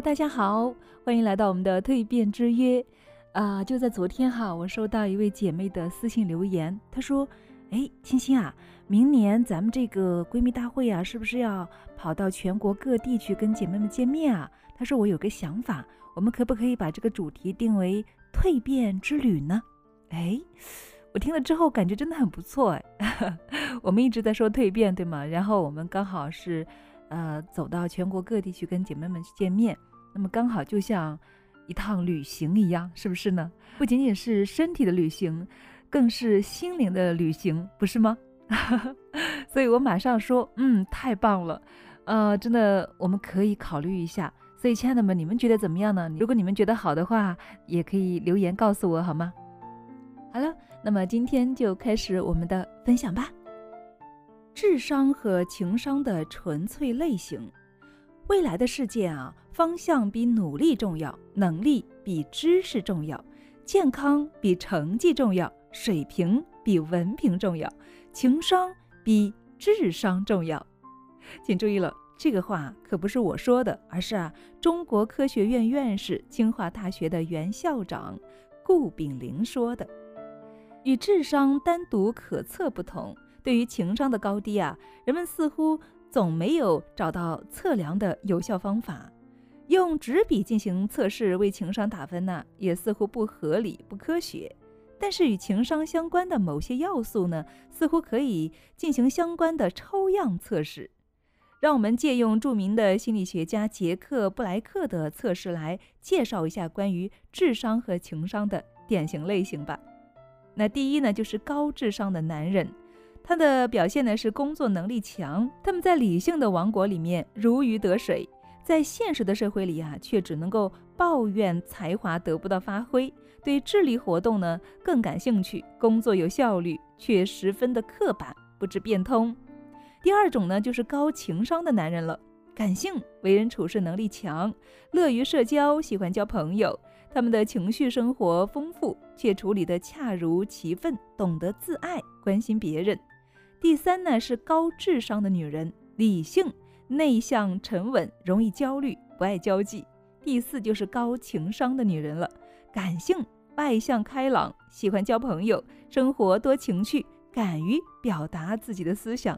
大家好，欢迎来到我们的蜕变之约。啊，就在昨天哈，我收到一位姐妹的私信留言，她说：“哎，青青啊，明年咱们这个闺蜜大会啊，是不是要跑到全国各地去跟姐妹们见面啊？”她说：“我有个想法，我们可不可以把这个主题定为蜕变之旅呢？”哎，我听了之后感觉真的很不错哎。我们一直在说蜕变，对吗？然后我们刚好是。呃，走到全国各地去跟姐妹们去见面，那么刚好就像一趟旅行一样，是不是呢？不仅仅是身体的旅行，更是心灵的旅行，不是吗？所以我马上说，嗯，太棒了，呃，真的我们可以考虑一下。所以，亲爱的们，你们觉得怎么样呢？如果你们觉得好的话，也可以留言告诉我，好吗？好了，那么今天就开始我们的分享吧。智商和情商的纯粹类型，未来的世界啊，方向比努力重要，能力比知识重要，健康比成绩重要，水平比文凭重要，情商比智商重要。请注意了，这个话可不是我说的，而是啊，中国科学院院士、清华大学的原校长顾炳玲说的。与智商单独可测不同。对于情商的高低啊，人们似乎总没有找到测量的有效方法。用纸笔进行测试为情商打分呢，也似乎不合理、不科学。但是与情商相关的某些要素呢，似乎可以进行相关的抽样测试。让我们借用著名的心理学家杰克·布莱克的测试来介绍一下关于智商和情商的典型类型吧。那第一呢，就是高智商的男人。他的表现呢是工作能力强，他们在理性的王国里面如鱼得水，在现实的社会里啊，却只能够抱怨才华得不到发挥，对智力活动呢更感兴趣，工作有效率，却十分的刻板，不知变通。第二种呢就是高情商的男人了，感性，为人处事能力强，乐于社交，喜欢交朋友，他们的情绪生活丰富，却处理得恰如其分，懂得自爱，关心别人。第三呢是高智商的女人，理性、内向、沉稳，容易焦虑，不爱交际。第四就是高情商的女人了，感性、外向、开朗，喜欢交朋友，生活多情趣，敢于表达自己的思想。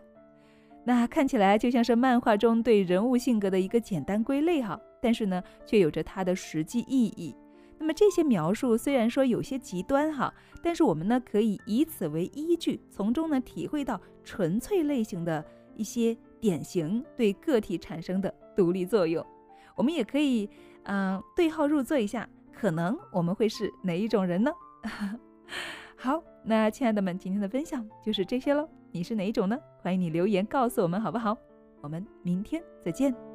那看起来就像是漫画中对人物性格的一个简单归类哈，但是呢，却有着它的实际意义。那么这些描述虽然说有些极端哈，但是我们呢可以以此为依据，从中呢体会到纯粹类型的一些典型对个体产生的独立作用。我们也可以嗯对号入座一下，可能我们会是哪一种人呢？好，那亲爱的们，今天的分享就是这些喽。你是哪一种呢？欢迎你留言告诉我们好不好？我们明天再见。